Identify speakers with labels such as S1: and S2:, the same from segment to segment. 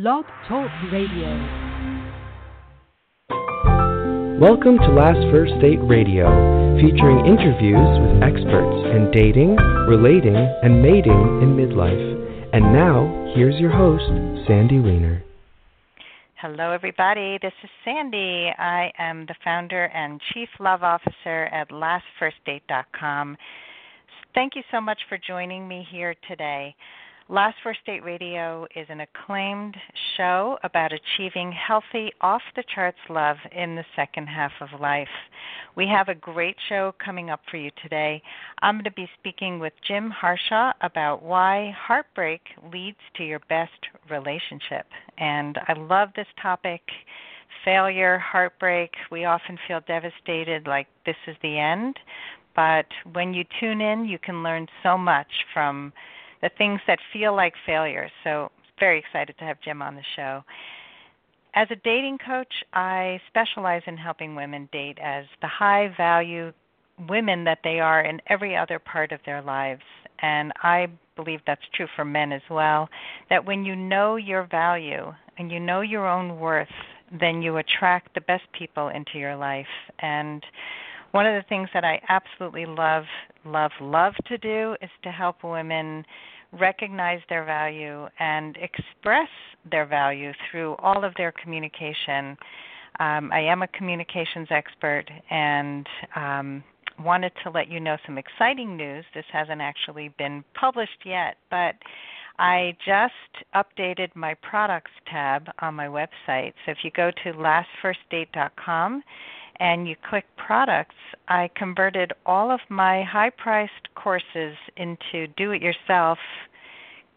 S1: Blog Talk Radio.
S2: Welcome to Last First Date Radio, featuring interviews with experts in dating, relating, and mating in midlife. And now, here's your host, Sandy Weiner.
S3: Hello, everybody. This is Sandy. I am the founder and chief love officer at LastFirstDate.com. Thank you so much for joining me here today. Last First Date Radio is an acclaimed show about achieving healthy, off the charts love in the second half of life. We have a great show coming up for you today. I'm going to be speaking with Jim Harshaw about why heartbreak leads to your best relationship. And I love this topic failure, heartbreak. We often feel devastated like this is the end. But when you tune in, you can learn so much from the things that feel like failures. So, very excited to have Jim on the show. As a dating coach, I specialize in helping women date as the high value women that they are in every other part of their lives. And I believe that's true for men as well. That when you know your value and you know your own worth, then you attract the best people into your life. And one of the things that I absolutely love, love, love to do is to help women recognize their value and express their value through all of their communication. Um, I am a communications expert and um, wanted to let you know some exciting news. This hasn't actually been published yet, but I just updated my products tab on my website. So if you go to lastfirstdate.com and you click products, I converted all of my high priced courses into do it yourself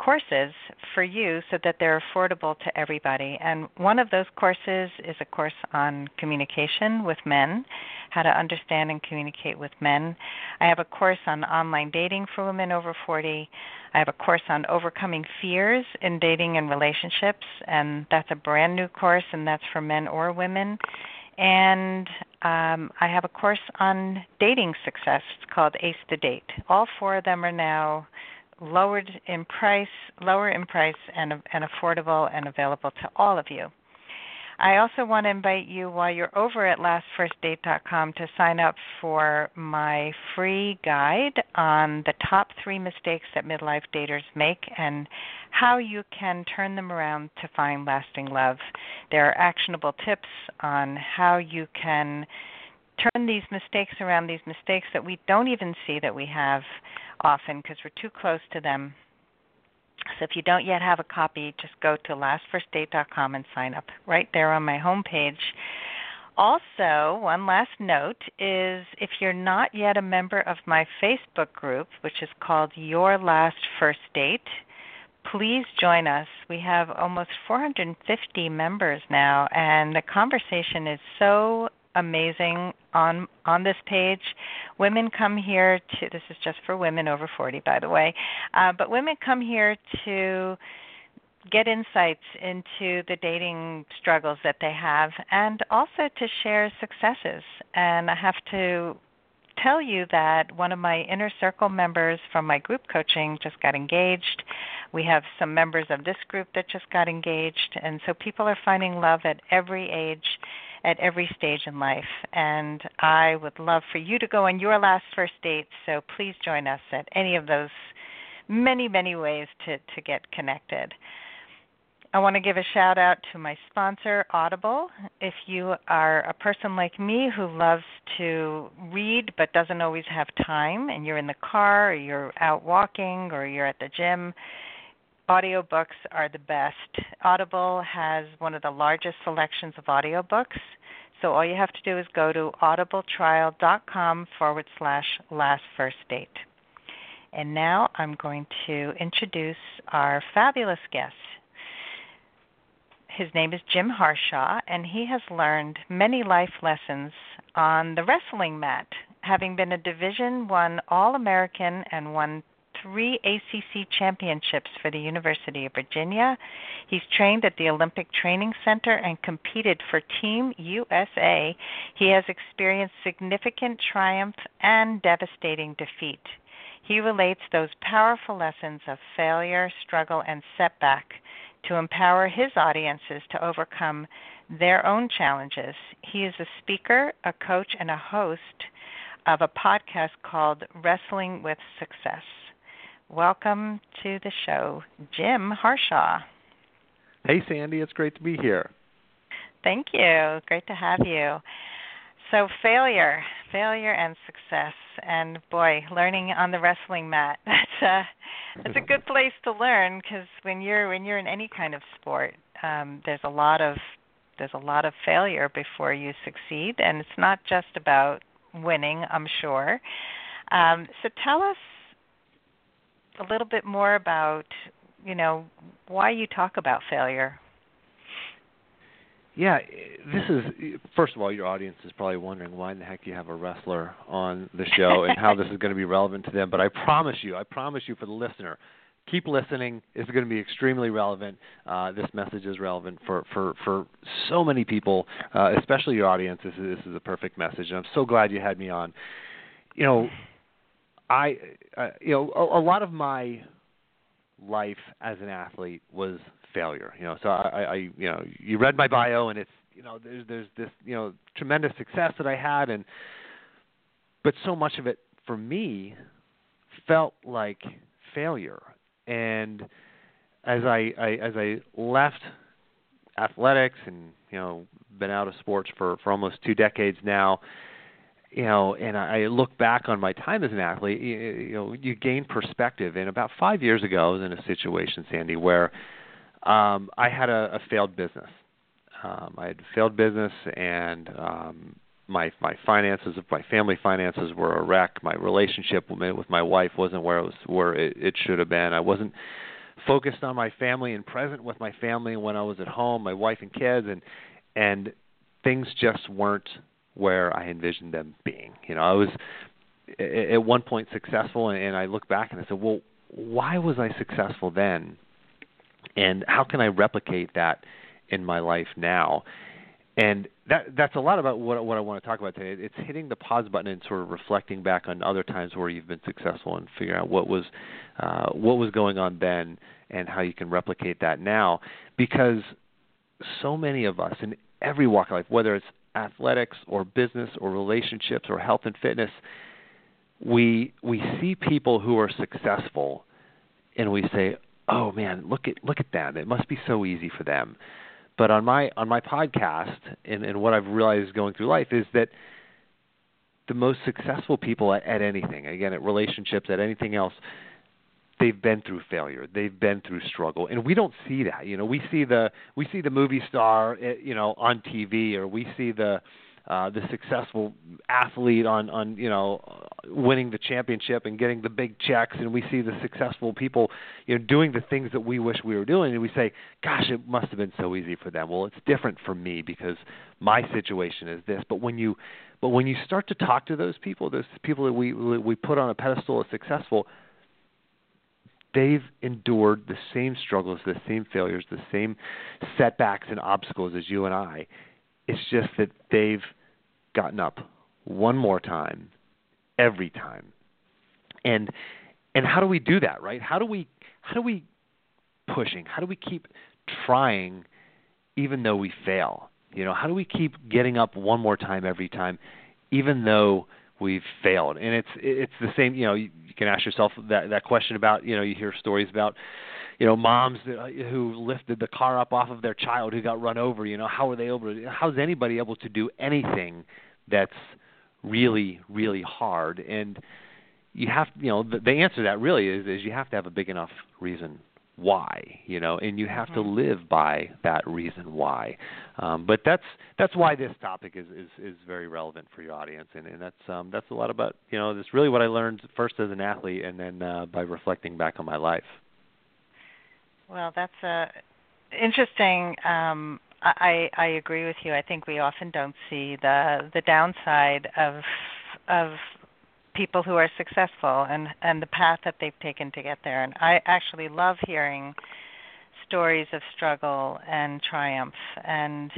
S3: courses for you so that they're affordable to everybody. And one of those courses is a course on communication with men, how to understand and communicate with men. I have a course on online dating for women over 40. I have a course on overcoming fears in dating and relationships, and that's a brand new course, and that's for men or women. And um, I have a course on dating success. It's called Ace the Date. All four of them are now lowered in price, lower in price, and, and affordable and available to all of you. I also want to invite you while you're over at lastfirstdate.com to sign up for my free guide on the top three mistakes that midlife daters make and how you can turn them around to find lasting love. There are actionable tips on how you can turn these mistakes around, these mistakes that we don't even see that we have often because we're too close to them. So if you don't yet have a copy, just go to lastfirstdate.com and sign up right there on my homepage. Also, one last note is if you're not yet a member of my Facebook group, which is called Your Last First Date, please join us. We have almost 450 members now, and the conversation is so amazing on on this page. Women come here to this is just for women over 40 by the way. Uh, but women come here to get insights into the dating struggles that they have and also to share successes. And I have to tell you that one of my inner circle members from my group coaching just got engaged. We have some members of this group that just got engaged. And so people are finding love at every age at every stage in life. And I would love for you to go on your last first date. So please join us at any of those many, many ways to, to get connected. I want to give a shout out to my sponsor, Audible. If you are a person like me who loves to read but doesn't always have time, and you're in the car, or you're out walking, or you're at the gym, audiobooks are the best. Audible has one of the largest selections of audiobooks. So all you have to do is go to audibletrial.com forward slash last first date. And now I'm going to introduce our fabulous guest. His name is Jim Harshaw, and he has learned many life lessons on the wrestling mat, having been a Division One All American and won three ACC championships for the University of Virginia. He's trained at the Olympic Training Center and competed for Team USA. He has experienced significant triumph and devastating defeat. He relates those powerful lessons of failure, struggle, and setback to empower his audiences to overcome their own challenges. He is a speaker, a coach, and a host of a podcast called Wrestling with Success. Welcome to the show, Jim Harshaw.
S1: Hey, Sandy, it's great to be here.
S3: Thank you. Great to have you. So, failure, failure and success, and boy, learning on the wrestling mat. That's a that's a good place to learn because when you're when you're in any kind of sport, um, there's a lot of there's a lot of failure before you succeed, and it's not just about winning. I'm sure. Um, so, tell us a little bit more about you know why you talk about failure
S1: yeah, this is first of all, your audience is probably wondering why in the heck you have a wrestler on the show and how this is going to be relevant to them. But I promise you, I promise you, for the listener, keep listening. It's going to be extremely relevant. Uh, this message is relevant for for for so many people, uh, especially your audience. This is, this is a perfect message, and I'm so glad you had me on. You know, I uh, you know a, a lot of my life as an athlete was failure. You know, so I, I you know you read my bio and it's you know there's there's this you know tremendous success that I had and but so much of it for me felt like failure and as I, I as I left athletics and you know been out of sports for for almost two decades now you know and I look back on my time as an athlete you, you know you gain perspective and about 5 years ago I was in a situation Sandy where um, I had a, a failed business. Um, I had a failed business, and um, my my finances, my family finances were a wreck. My relationship with my wife wasn't where it was where it, it should have been. I wasn't focused on my family and present with my family when I was at home, my wife and kids, and and things just weren't where I envisioned them being. You know, I was at one point successful, and I look back and I said, well, why was I successful then? and how can I replicate that in my life now? And that that's a lot about what what I want to talk about today. It's hitting the pause button and sort of reflecting back on other times where you've been successful and figuring out what was uh, what was going on then and how you can replicate that now. Because so many of us in every walk of life, whether it's athletics or business or relationships or health and fitness, we we see people who are successful and we say, oh man, look at look at them. It must be so easy for them. But on my on my podcast and, and what I've realized going through life is that the most successful people at, at anything, again at relationships, at anything else, they've been through failure they've been through struggle and we don't see that you know we see the we see the movie star eh, you know on tv or we see the uh, the successful athlete on on you know winning the championship and getting the big checks and we see the successful people you know doing the things that we wish we were doing and we say gosh it must have been so easy for them. Well it's different for me because my situation is this but when you but when you start to talk to those people those people that we we put on a pedestal as successful they've endured the same struggles the same failures the same setbacks and obstacles as you and I it's just that they've gotten up one more time every time. And and how do we do that, right? How do we how do we pushing? How do we keep trying even though we fail? You know, how do we keep getting up one more time every time even though we've failed? And it's it's the same, you know, you, you can ask yourself that that question about, you know, you hear stories about you know moms that, uh, who lifted the car up off of their child who got run over you know how are they able to how's anybody able to do anything that's really really hard and you have you know the, the answer to that really is is you have to have a big enough reason why you know and you have mm-hmm. to live by that reason why um, but that's that's why this topic is is is very relevant for your audience and and that's um that's a lot about you know that's really what i learned first as an athlete and then uh, by reflecting back on my life
S3: well, that's a interesting. Um, I I agree with you. I think we often don't see the the downside of of people who are successful and and the path that they've taken to get there. And I actually love hearing stories of struggle and triumph. And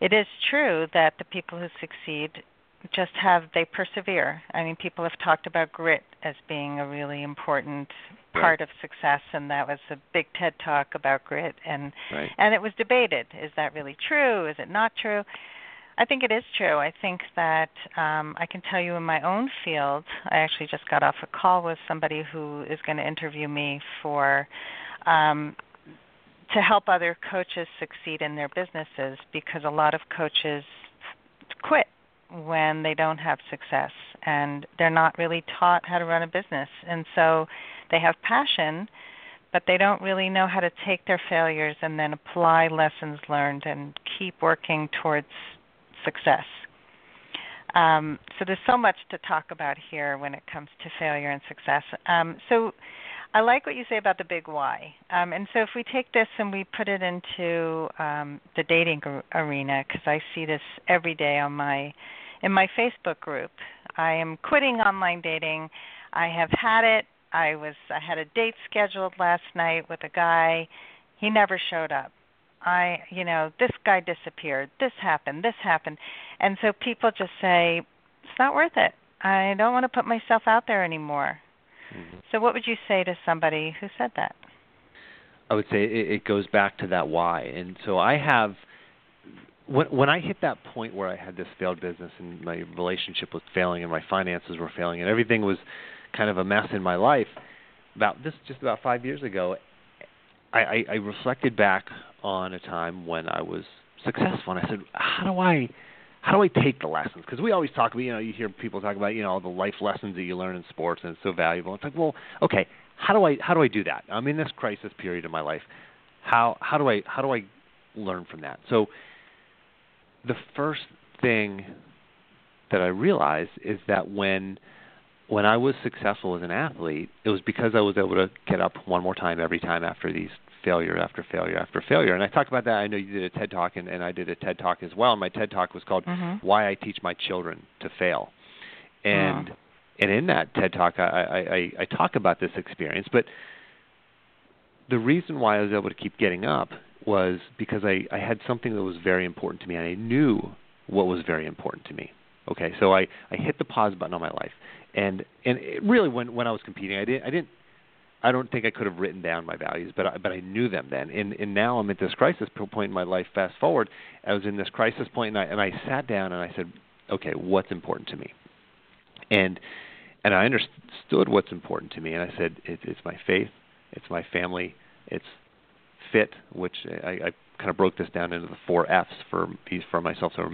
S3: it is true that the people who succeed just have they persevere. I mean, people have talked about grit as being a really important part
S1: right.
S3: of success, and that was a big TED talk about grit, and
S1: right.
S3: and it was debated: is that really true? Is it not true? I think it is true. I think that um, I can tell you in my own field. I actually just got off a call with somebody who is going to interview me for um, to help other coaches succeed in their businesses because a lot of coaches quit when they don't have success and they're not really taught how to run a business. And so they have passion, but they don't really know how to take their failures and then apply lessons learned and keep working towards success. Um, so there's so much to talk about here when it comes to failure and success. Um, so I like what you say about the big why. Um, and so if we take this and we put it into um, the dating arena, because I see this every day on my in my Facebook group. I am quitting online dating. I have had it. I was I had a date scheduled last night with a guy. He never showed up. I, you know, this guy disappeared. This happened. This happened. And so people just say, it's not worth it. I don't want to put myself out there anymore. Mm-hmm. So, what would you say to somebody who said that?
S1: I would say it, it goes back to that why. And so I have when when I hit that point where I had this failed business and my relationship was failing and my finances were failing and everything was kind of a mess in my life, about this just about five years ago, I, I, I reflected back on a time when I was successful and I said, how do I how do I take the lessons? Because we always talk about, you know, you hear people talk about, you know, all the life lessons that you learn in sports, and it's so valuable. It's like, well, okay, how do I how do I do that? I'm in this crisis period of my life. How how do I how do I learn from that? So the first thing that I realized is that when when I was successful as an athlete, it was because I was able to get up one more time every time after these failure after failure after failure. And I talked about that. I know you did a TED talk, and, and I did a TED talk as well. And my TED talk was called
S3: mm-hmm.
S1: "Why I Teach My Children to Fail," and and in that TED talk, I, I, I, I talk about this experience. But the reason why I was able to keep getting up was because I, I had something that was very important to me, and I knew what was very important to me. Okay, so I, I hit the pause button on my life, and and it really when when I was competing, I didn't I didn't I don't think I could have written down my values, but I, but I knew them then. And and now I'm at this crisis point in my life. Fast forward, I was in this crisis point, and I and I sat down and I said, okay, what's important to me? And and I understood what's important to me, and I said it, it's my faith, it's my family, it's fit, which I, I kind of broke this down into the four F's for for myself to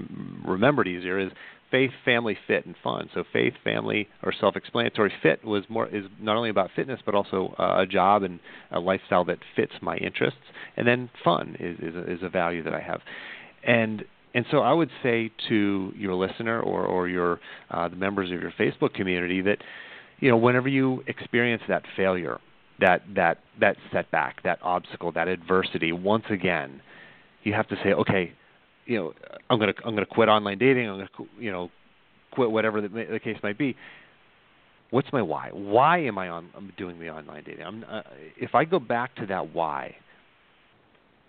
S1: remember it easier is faith, family, fit, and fun. So faith, family, or self-explanatory. Fit was more is not only about fitness but also uh, a job and a lifestyle that fits my interests. And then fun is is a, is a value that I have. And and so I would say to your listener or or your uh, the members of your Facebook community that you know whenever you experience that failure, that that that setback, that obstacle, that adversity, once again, you have to say, okay, you know, I'm gonna I'm gonna quit online dating. I'm gonna you know, quit whatever the, the case might be. What's my why? Why am I on I'm doing the online dating? I'm uh, if I go back to that why,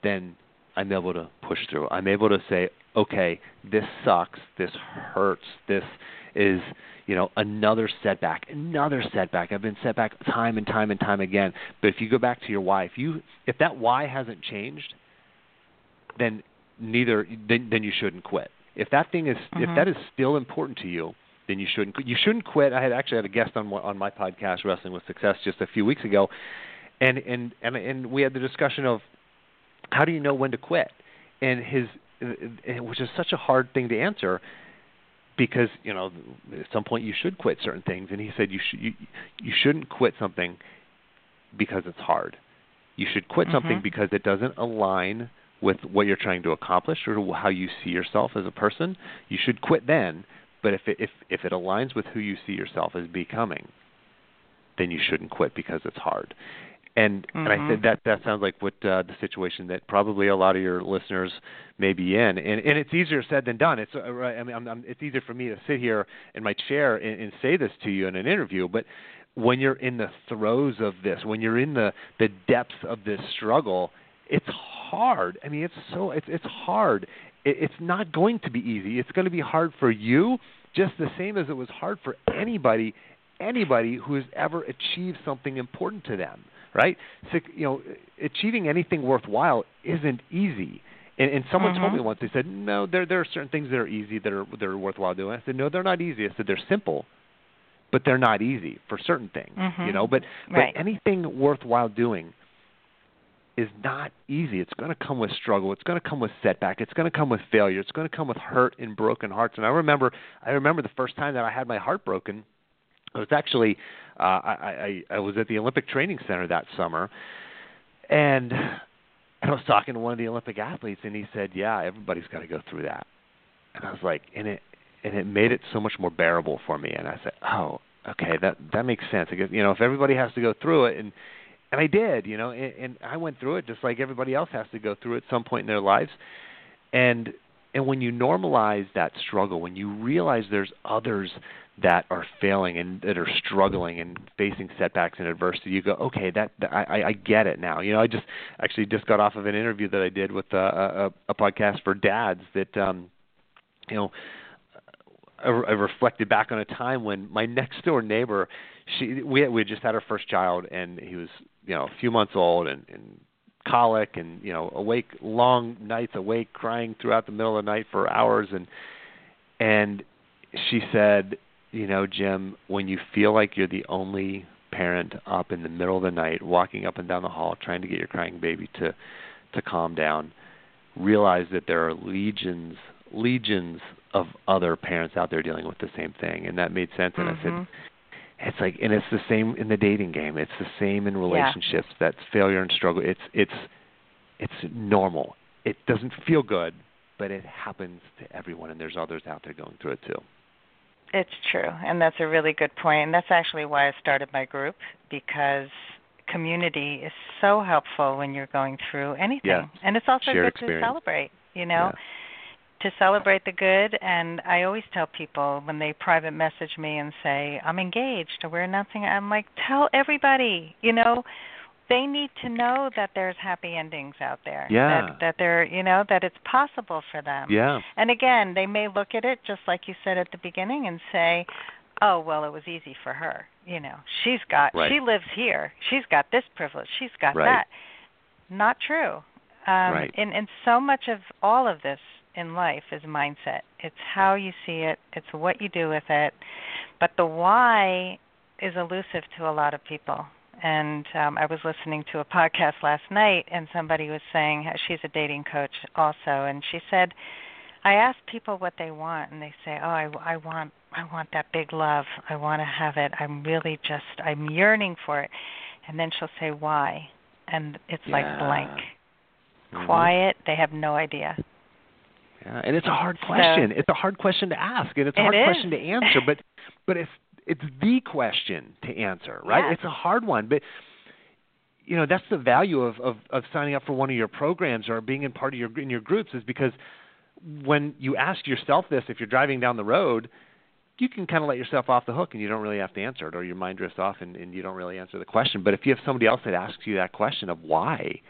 S1: then I'm able to push through. I'm able to say, okay, this sucks. This hurts. This is you know another setback another setback i've been set back time and time and time again but if you go back to your why if you if that why hasn't changed then neither then then you shouldn't quit. If that thing is
S3: mm-hmm.
S1: if that is still important to you, then you shouldn't you shouldn't quit. I had actually had a guest on on my podcast Wrestling with Success just a few weeks ago, and and and and we had the discussion of how do you know when to quit, and his which is such a hard thing to answer because you know at some point you should quit certain things and he said you should you, you shouldn't quit something because it's hard you should quit
S3: mm-hmm.
S1: something because it doesn't align with what you're trying to accomplish or how you see yourself as a person, you should quit then. But if it, if if it aligns with who you see yourself as becoming, then you shouldn't quit because it's hard. And
S3: mm-hmm.
S1: and I said
S3: mm-hmm.
S1: that that sounds like what uh, the situation that probably a lot of your listeners may be in. And and it's easier said than done. It's uh, I mean I'm, I'm, it's easier for me to sit here in my chair and, and say this to you in an interview, but when you're in the throes of this, when you're in the the depths of this struggle, it's hard. I mean, it's so it's it's hard. It, it's not going to be easy. It's going to be hard for you, just the same as it was hard for anybody anybody who has ever achieved something important to them. Right? So, you know, achieving anything worthwhile isn't easy. And, and someone
S3: mm-hmm.
S1: told me once. They said, "No, there there are certain things that are easy that are that are worthwhile doing." I said, "No, they're not easy." I said, "They're simple, but they're not easy for certain things."
S3: Mm-hmm.
S1: You know, but
S3: right.
S1: but anything worthwhile doing is not easy. It's going to come with struggle. It's going to come with setback. It's going to come with failure. It's going to come with hurt and broken hearts. And I remember, I remember the first time that I had my heart broken. It was actually, uh, I, I, I was at the Olympic Training Center that summer, and I was talking to one of the Olympic athletes, and he said, "Yeah, everybody's got to go through that." And I was like, and it and it made it so much more bearable for me. And I said, "Oh, okay, that that makes sense." Because you know, if everybody has to go through it, and and I did, you know, and, and I went through it just like everybody else has to go through at some point in their lives. And and when you normalize that struggle, when you realize there's others that are failing and that are struggling and facing setbacks and adversity, you go, okay, that, that I, I get it now. You know, I just actually just got off of an interview that I did with a, a, a podcast for dads that, um, you know, I, I reflected back on a time when my next door neighbor, she we we had just had our first child and he was you know a few months old and, and colic and you know awake long nights awake crying throughout the middle of the night for hours. And and she said you know Jim when you feel like you're the only parent up in the middle of the night walking up and down the hall trying to get your crying baby to to calm down realize that there are legions legions of other parents out there dealing with the same thing. And that made sense. And
S3: mm-hmm.
S1: I said it's like and it's the same in the dating game. It's the same in relationships
S3: yeah.
S1: that's failure and struggle. It's it's it's normal. It doesn't feel good but it happens to everyone and there's others out there going through it too.
S3: It's true and that's a really good point and that's actually why i started my group because community is so helpful when you're going through anything.
S1: Yeah.
S3: and it's also
S1: Shared
S3: good
S1: experience.
S3: to celebrate you know?
S1: Yeah
S3: to celebrate the good and I always tell people when they private message me and say I'm engaged or we're announcing I'm like tell everybody you know? They need to know that there's happy endings out there.
S1: Yeah.
S3: That that they're you know that it's possible for them.
S1: Yeah.
S3: And again they may look at it just like you said at the beginning and say oh well it was easy for her you know? She's got
S1: right.
S3: she lives here. She's got this privilege. She's got
S1: right.
S3: that. Not true. Um
S1: right.
S3: and and so much of all of this in life is mindset. It's how you see it, it's what you do with it. But the why is elusive to a lot of people. And um, I was listening to a podcast last night, and somebody was saying she's a dating coach also, and she said, I ask people what they want, and they say, "Oh, I, I want, I want that big love. I want to have it. I'm really just, I'm yearning for it." And then she'll say, "Why?" And it's
S1: yeah.
S3: like blank,
S1: mm-hmm.
S3: quiet. They have no idea.
S1: Yeah, and it's a hard question.
S3: So,
S1: it's a hard question to ask, and it's a hard
S3: is.
S1: question to answer. But but it's it's the question to answer, right?
S3: Yes.
S1: It's a hard one, but you know that's the value of, of of signing up for one of your programs or being in part of your in your groups is because when you ask yourself this, if you're driving down the road, you can kind of let yourself off the hook and you don't really have to answer it, or your mind drifts off and, and you don't really answer the question. But if you have somebody else that asks you that question of why,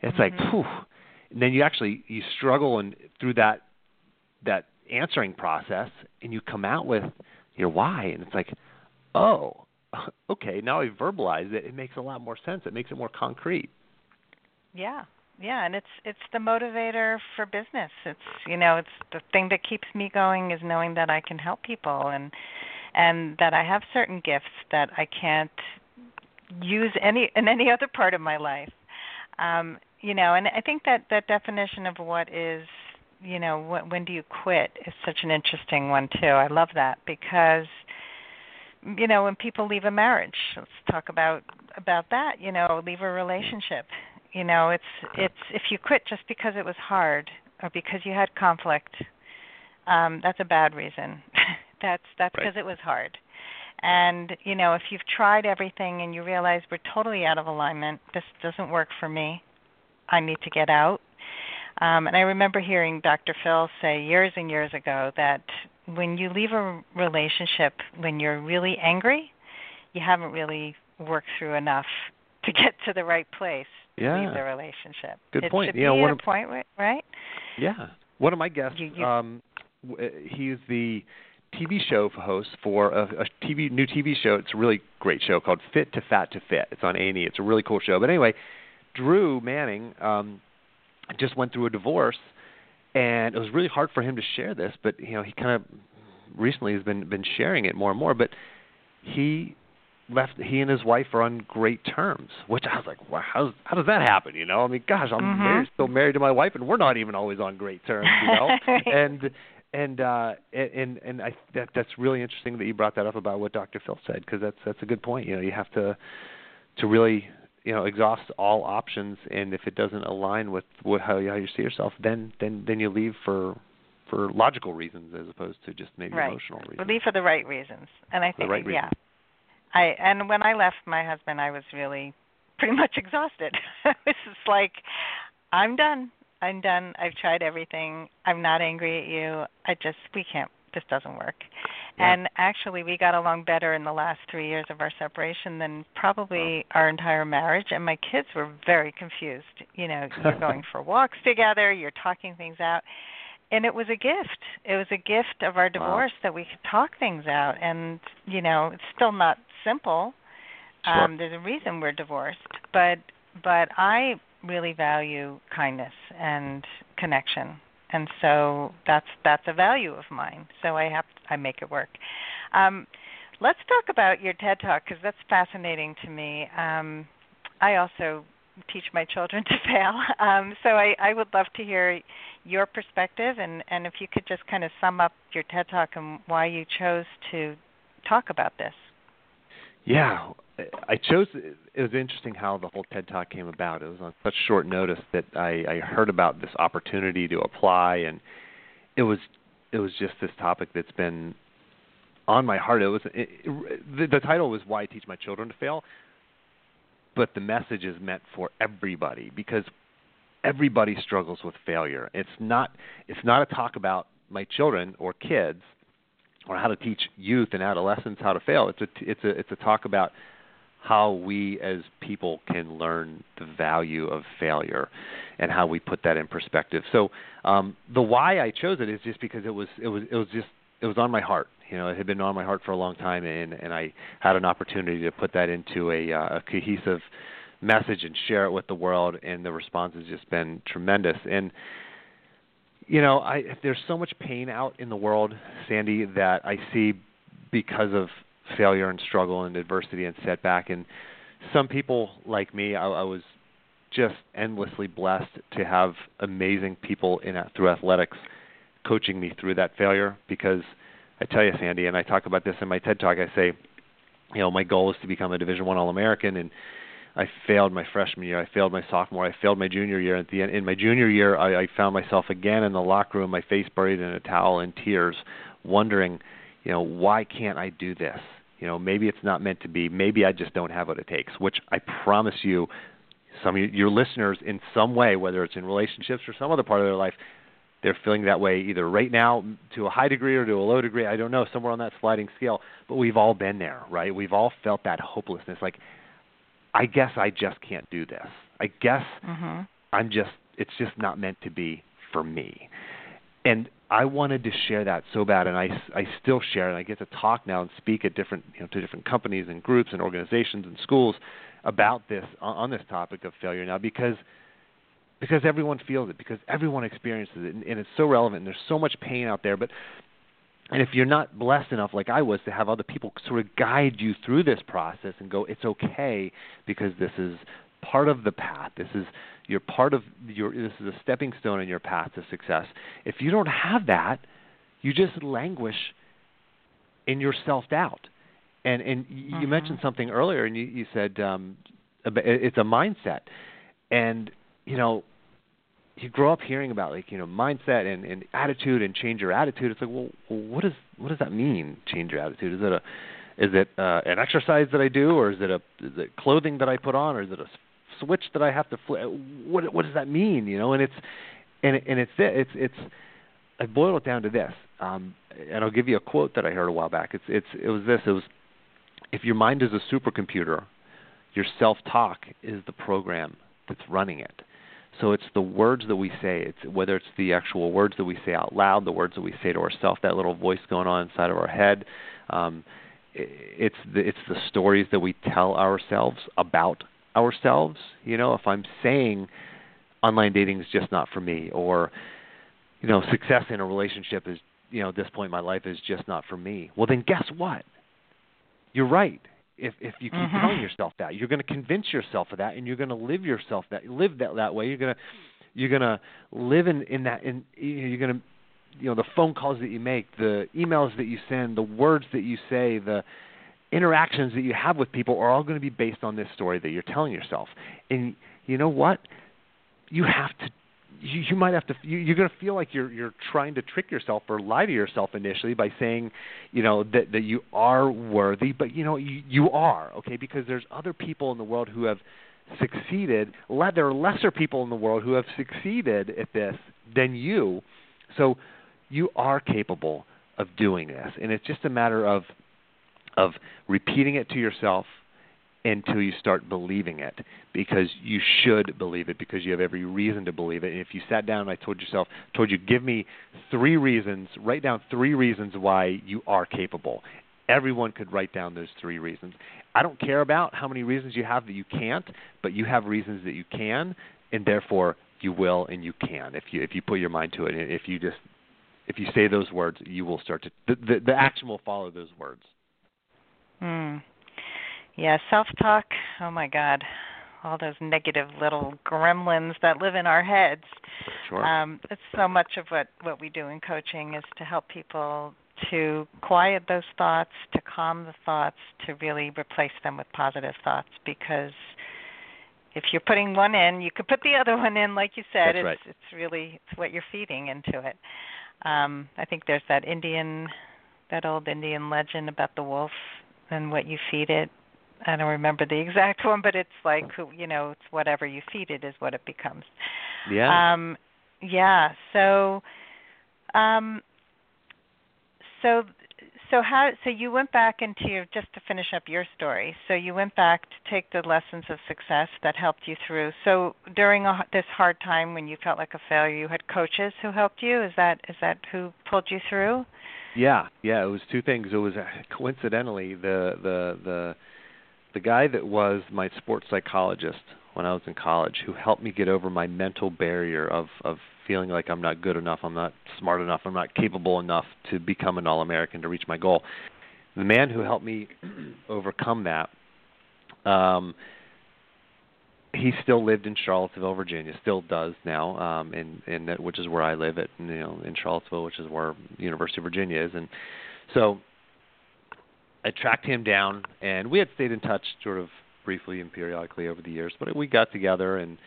S1: it's
S3: mm-hmm.
S1: like, phew. And then you actually you struggle and through that that answering process, and you come out with your why, and it's like, oh, okay, now I verbalize it. It makes a lot more sense. It makes it more concrete.
S3: Yeah, yeah, and it's it's the motivator for business. It's you know it's the thing that keeps me going is knowing that I can help people and and that I have certain gifts that I can't use any in any other part of my life. Um, you know, and I think that that definition of what is you know when, when do you quit is such an interesting one too. I love that because you know when people leave a marriage, let's talk about about that. You know, leave a relationship. You know, it's it's if you quit just because it was hard or because you had conflict, um, that's a bad reason. that's that's because
S1: right.
S3: it was hard. And you know, if you've tried everything and you realize we're totally out of alignment, this doesn't work for me. I need to get out. Um, and I remember hearing Dr. Phil say years and years ago that when you leave a relationship when you're really angry, you haven't really worked through enough to get to the right place
S1: yeah.
S3: leave the relationship.
S1: Good
S3: it
S1: point.
S3: Be
S1: one
S3: a
S1: of,
S3: point, right?
S1: Yeah. One of my guests,
S3: You- you-
S1: um, uh, he's the TV show host for a, a TV new TV show. It's a really great show called Fit to Fat to Fit. It's on A&E. It's a really cool show. But anyway, Drew Manning um, just went through a divorce, and it was really hard for him to share this. But you know, he kind of recently has been been sharing it more and more. But he left. He and his wife are on great terms, which I was like, wow, how how does that happen? You know, I mean, gosh, I'm
S3: Mhm.
S1: married, still married to my wife, and we're not even always on great terms. You know, and and uh and and I that that's really interesting that you brought that up about what Dr. Phil said because that's that's a good point. You know, you have to to really you know exhaust all options, and if it doesn't align with what how you, how you see yourself, then then then you leave for for logical reasons as opposed to just maybe
S3: Right.
S1: emotional reasons.
S3: Leave for the right reasons. And I think
S1: right
S3: yeah.
S1: reasons.
S3: I and when I left my husband I was really pretty much exhausted. this just like I'm done. I'm done. I've tried everything. I'm not angry at you. I just we can't this doesn't work.
S1: Yeah.
S3: And actually we got along better in the last 3 years of our separation than probably our entire marriage and my kids were very confused. You know, you're going for walks together, you're talking things out and it was a gift. It was a gift of our divorce that we could talk things out. And you know, it's still not simple.
S1: Sure.
S3: Um, there's a reason we're divorced, but but I really value kindness and connection, and so that's that's a value of mine. So I have I make it work. Um, let's talk about your TED Talk because that's fascinating to me. Um, I also teach my children to fail, um, so I, I would love to hear your perspective and, and if you could just kind of sum up your TED Talk and why you chose to talk about this.
S1: Yeah, I chose. It was interesting how the whole TED Talk came about. It was on such short notice that I, I heard about this opportunity to apply, and it was it was just this topic that's been on my heart. It was it, it, the, the title was "Why I Teach My Children to Fail," but the message is meant for everybody because everybody struggles with failure. It's not it's not a talk about my children or kids or how to teach youth and adolescents how to fail. It's a it's a it's a talk about how we as people can learn the value of failure and how we put that in perspective. So um, the why I chose it is just because it was it was it was just it was on my heart. You know, it had been on my heart for a long time, and and I had an opportunity to put that into a, uh, a cohesive message and share it with the world. And the response has just been tremendous. And you know, I there's so much pain out in the world, Sandy, that I see because of failure and struggle and adversity and setback. And some people like me, I, I was just endlessly blessed to have amazing people in through athletics coaching me through that failure. Because I tell you, Sandy, and I talk about this in my TED talk. I say, you know, my goal is to become a Division One All American, and I failed my freshman year. I failed my sophomore. I failed my junior year. At the end, in my junior year, I, I found myself again in the locker room, my face buried in a towel in tears, wondering, you know, why can't I do this? You know, maybe it's not meant to be. Maybe I just don't have what it takes. Which I promise you, some of your listeners, in some way, whether it's in relationships or some other part of their life, they're feeling that way either right now to a high degree or to a low degree. I don't know, somewhere on that sliding scale. But we've all been there, right? We've all felt that hopelessness. Like, I guess I just can't do this. I guess
S3: Mhm.
S1: I'm just it's just not meant to be for me. And I wanted to share that so bad, and I, I still share, and I get to talk now and speak at different you know to different companies and groups and organizations and schools about this on, this topic of failure now because because everyone feels it because everyone experiences it and, and it's so relevant and there's so much pain out there but and if you're not blessed enough like I was to have other people sort of guide you through this process and go it's okay because this is part of the path this is you're part of your this is a stepping stone in your path to success if you don't have that you just languish in your self doubt and and you
S3: Mhm.
S1: mentioned something earlier and you you said um it's a mindset and you know you grow up hearing about like you know mindset and, and attitude and change your attitude. It's like, well, what does what does that mean? Change your attitude? Is it a is it uh, an exercise that I do, or is it a is it clothing that I put on, or is it a switch that I have to flip? What what does that mean? You know, and it's and and it's it's it's I boil it down to this, um, and I'll give you a quote that I heard a while back. It's it's it was this. It was if your mind is a supercomputer, your self talk is the program that's running it. So it's the words that we say. It's whether it's the actual words that we say out loud, the words that we say to ourselves, that little voice going on inside of our head. Um, it's the it's the stories that we tell ourselves about ourselves. You know, if I'm saying online dating is just not for me, or you know, success in a relationship is you know, at this point in my life is just not for me. Well, then guess what? You're right. If if you keep
S3: mm-hmm.
S1: telling yourself that, you're going to convince yourself of that, and you're going to live yourself that live that that way. You're going to you're going to live in in that in you're going to you know the phone calls that you make, the emails that you send, the words that you say, the interactions that you have with people are all going to be based on this story that you're telling yourself. And you know what? You have to you, you might have to you, you're going to feel like you're you're trying to trick yourself or lie to yourself initially by saying you know that that you are worthy but you know you you are okay because there's other people in the world who have succeeded there are lesser people in the world who have succeeded at this than you so you are capable of doing this and it's just a matter of of repeating it to yourself until you start believing it because you should believe it because you have every reason to believe it. And if you sat down and I told yourself told you give me three reasons write down three reasons why you are capable everyone could write down those three reasons. I don't care about how many reasons you have that you can't but you have reasons that you can and therefore you will and you can. If you if you put your mind to it and if you just if you say those words you will start to the the, the action will follow those words
S3: Hmm. Yeah, self talk. Oh my God, all those negative little gremlins that live in our heads.
S1: Sure.
S3: Um, it's so much of what what we do in coaching is to help people to quiet those thoughts, to calm the thoughts, to really replace them with positive thoughts because if you're putting one in, you could put the other one in, like you said.
S1: That's
S3: it's
S1: right.
S3: it's really it's what you're feeding into it. Um, I think there's that Indian, that old Indian legend about the wolf and what you feed it I don't remember the exact one, but it's like you know, it's whatever you feed it is what it becomes.
S1: Yeah.
S3: Um yeah, so um so so how so you went back into your just to finish up your story. So you went back to take the lessons of success that helped you through. So during a, this hard time when you felt like a failure, you had coaches who helped you. Is that is that who pulled you through?
S1: Yeah, yeah. It was two things. It was coincidentally the the the the guy that was my sports psychologist when I was in college, who helped me get over my mental barrier of of feeling like I'm not good enough, I'm not smart enough, I'm not capable enough to become an all-American to reach my goal. The man who helped me overcome that, um, he still lived in Charlottesville, Virginia, still does now, um, in in that, which is where I live at, you know, in Charlottesville, which is where University of Virginia is, and so I tracked him down, and we had stayed in touch sort of briefly and periodically over the years. But we got together and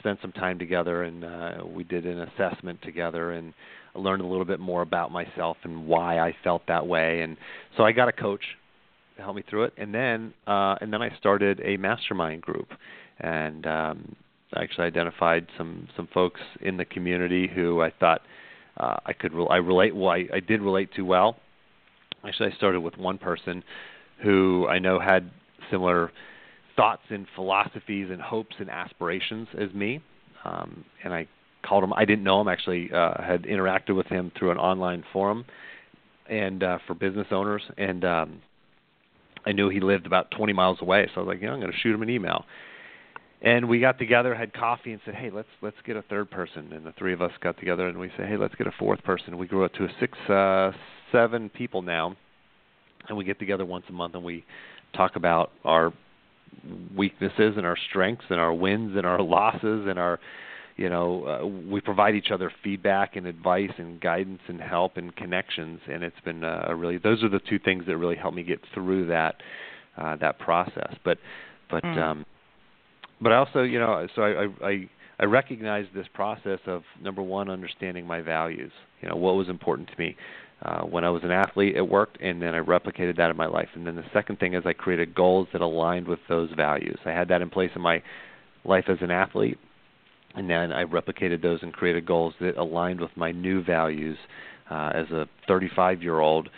S1: spent some time together, and uh, we did an assessment together, and I learned a little bit more about myself and why I felt that way. And so I got a coach to help me through it, and then uh, and then I started a mastermind group, and um, I actually identified some some folks in the community who I thought uh, I could re- I relate well I, I did relate to well Actually, I started with one person who I know had similar thoughts and philosophies and hopes and aspirations as me. Um, and I called him. I didn't know him actually. Uh, had interacted with him through an online forum, and uh, for business owners. And um, I knew he lived about 20 miles away, so I was like, you know, I'm going to shoot him an email. And we got together, had coffee, and said, "Hey, let's let's get a third person." And the three of us got together, and we said, "Hey, let's get a fourth person." We grew up to a six, uh, seven people now, and we get together once a month and we talk about our weaknesses and our strengths and our wins and our losses and our you know uh, we provide each other feedback and advice and guidance and help and connections and it's been uh, a really those are the two things that really helped me get through that uh, that process. But but
S3: mm.
S1: um but I also you know so I I I recognize this process of number one understanding my values. You know what was important to me uh, when I was an athlete, it worked, and then I replicated that in my life. And then the second thing is I created goals that aligned with those values. I had that in place in my life as an athlete, and then I replicated those and created goals that aligned with my new values uh, as a 35 year old.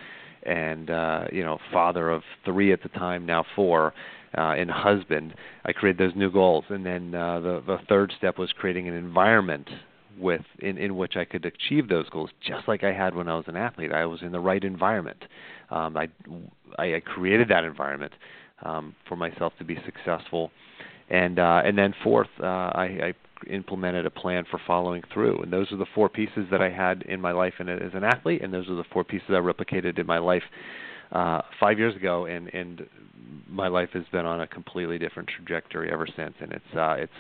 S1: and uh, you know, father of three at the time, now four, uh, and husband. I created those new goals, and then uh, the the third step was creating an environment with in in which I could achieve those goals, just like I had when I was an athlete. I was in the right environment. Um, I I created that environment um, for myself to be successful, and uh, and then fourth, uh, I, I implemented a plan for following through. And those are the four pieces that I had in my life and as an athlete, and those are the four pieces I replicated in my life uh, five years ago, and and my life has been on a completely different trajectory ever since. And it's uh, it's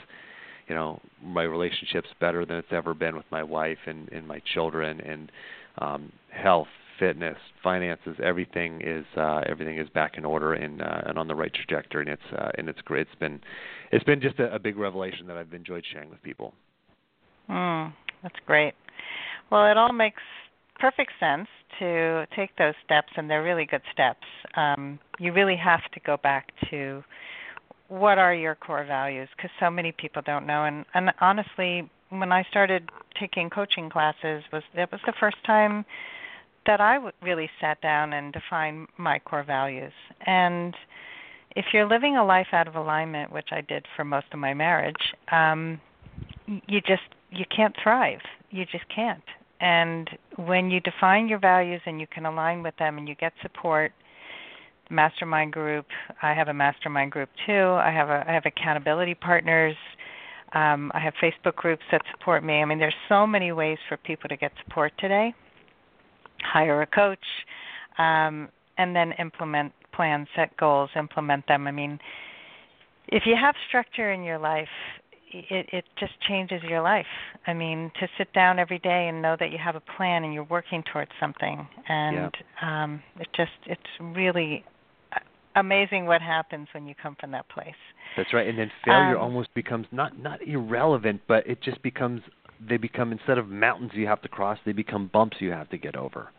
S1: you know my relationship's better than it's ever been with my wife and and my children, and um, health, fitness, finances, everything is uh, everything is back in order and uh, and on the right trajectory, and it's uh, and it's great. It's been it's been just a, a big revelation that I've enjoyed sharing with people.
S3: Mm, that's great. Well, it all makes perfect sense to take those steps, and they're really good steps. Um, you really have to go back to what are your core values because so many people don't know. And, and honestly, when I started taking coaching classes, was that was the first time that I really sat down and defined my core values. And if you're living a life out of alignment, which I did for most of my marriage, um, you just you can't thrive. You just can't. And when you define your values and you can align with them and you get support, mastermind group, I have a mastermind group too. I have a I have accountability partners. Um, I have Facebook groups that support me. I mean, there's so many ways for people to get support today hire a coach, um, and then implement plans, set goals, implement them. I mean, if you have structure in your life, it it just changes your life. I mean, to sit down every day and know that you have a plan and you're working towards something, and yeah. um, it just it's really amazing what happens when you come from that place.
S1: That's right, and then failure um, almost becomes not not irrelevant, but it just becomes they become instead of mountains you have to cross, they become bumps you have to get over.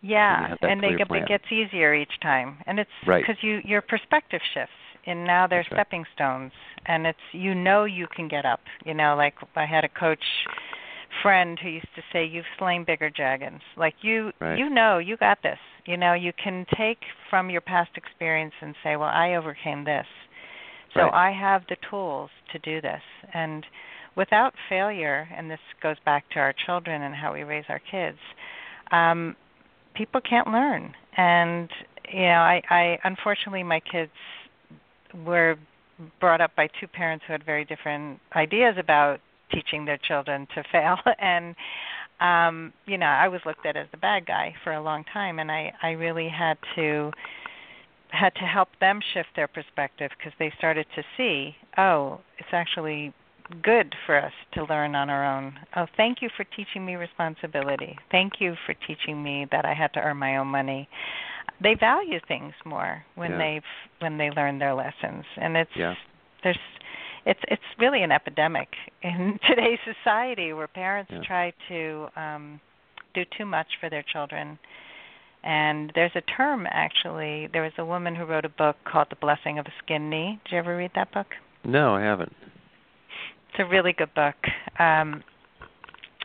S3: Yeah, and they get, it gets easier each time, and it's because
S1: right.
S3: you your perspective shifts, and now they're
S1: That's
S3: stepping right. stones, and it's you know you can get up. You know, like I had a coach friend who used to say, "You've slain bigger dragons." Like you,
S1: right.
S3: you know, you got this. You know, you can take from your past experience and say, "Well, I overcame this, so
S1: right.
S3: I have the tools to do this." And without failure, and this goes back to our children and how we raise our kids, um, people can't learn. And you know, I, I unfortunately my kids were brought up by two parents who had very different ideas about teaching their children to fail and um you know i was looked at as the bad guy for a long time and i i really had to had to help them shift their perspective because they started to see oh it's actually good for us to learn on our own. Oh, thank you for teaching me responsibility. Thank you for teaching me that I had to earn my own money. They value things more when
S1: yeah.
S3: they've when they learn their lessons, and it's
S1: yeah.
S3: there's it's it's really an epidemic in today's society where parents
S1: yeah.
S3: try to um do too much for their children. And there's a term actually. There was a woman who wrote a book called The Blessing of a Skinned Knee. Did you ever read that book?
S1: No, I haven't.
S3: It's a really good book. Um,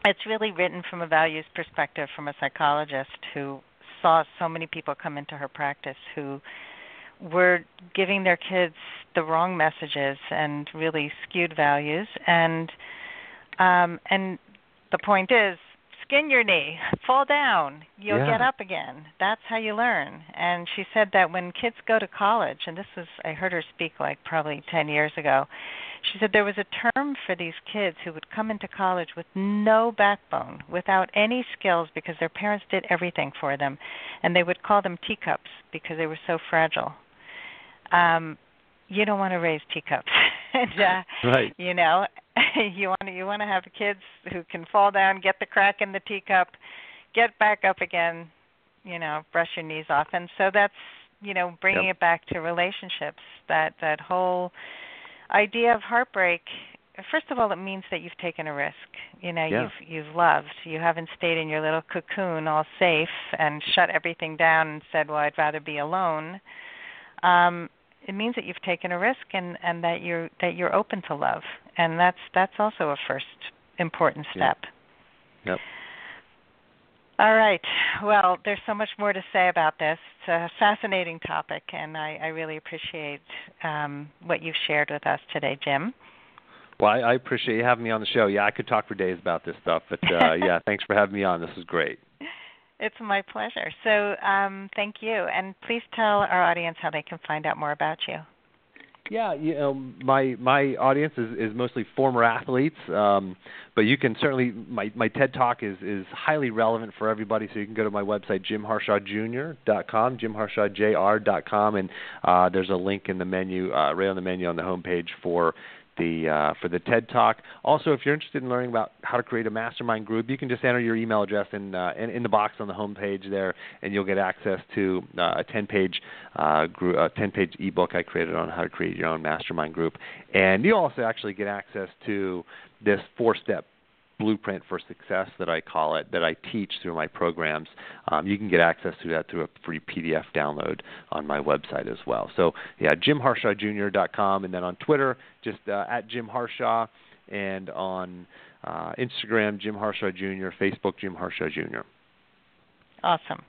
S3: it's really written from a values perspective from a psychologist who saw so many people come into her practice who were giving their kids the wrong messages and really skewed values and um and the point is skin your knee fall down you'll
S1: yeah.
S3: get up again that's how you learn and she said that when kids go to college and this was i heard her speak like probably 10 years ago she said there was a term for these kids who would come into college with no backbone, without any skills because their parents did everything for them, and they would call them teacups because they were so fragile. Um, you don't want to raise teacups, and uh,
S1: right.
S3: you know, you want to you want to have kids who can fall down, get the crack in the teacup, get back up again, you know, brush your knees off, and so that's you know bringing
S1: yep.
S3: it back to relationships. That that whole idea of heartbreak first of all it means that you've taken a risk you know
S1: yeah.
S3: you've you've loved you haven't stayed in your little cocoon all safe and shut everything down and said well i'd rather be alone um it means that you've taken a risk and and that you're that you're open to love and that's that's also a first important step
S1: yep
S3: All right. Well, there's so much more to say about this. It's a fascinating topic, and I, I really appreciate um, what you've shared with us today, Jim.
S1: Well, I, I appreciate you having me on the show. Yeah, I could talk for days about this stuff, but uh, yeah, thanks for having me on. This is great.
S3: It's my pleasure. So, um, thank you, and please tell our audience how they can find out more about you.
S1: Yeah, you know, my my audience is, is mostly former athletes, um, but you can certainly my my TED Talk is is highly relevant for everybody. So you can go to my website jimharshawjr.com, jimharshawjr.com, and uh, there's a link in the menu uh, right on the menu on the homepage for the uh, for the TED Talk. Also, if you're interested in learning about how to create a mastermind group, you can just enter your email address in uh, in, in, the box on the home page there, and you'll get access to uh, a 10-page uh, group, a 10-page ebook I created on how to create your own mastermind group, and you also actually get access to this four-step blueprint for success that I call it that I teach through my programs. Um, you can get access to that through a free PDF download on my website as well. So yeah, jimharshawjr.com, and then on Twitter, just uh, at Jim Harshaw, and on uh, Instagram, Jim Harshaw Jr., Facebook, Jim Harshaw Jr.
S3: Awesome.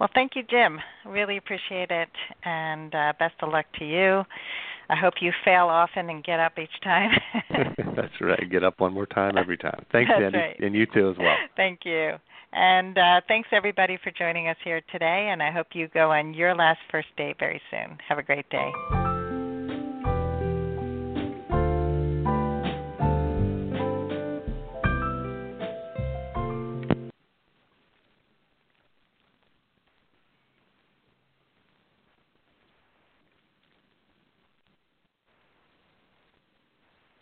S3: Well, thank you, Jim. Really appreciate it, and uh, best of luck to you. I hope you fail often and get up each time.
S1: That's right. Get up one more time every time. Thanks,
S3: That's
S1: Andy,
S3: right.
S1: and you too as well.
S3: Thank you. And uh, thanks everybody for joining us here today. And I hope you go on your last first date very soon. Have a great day.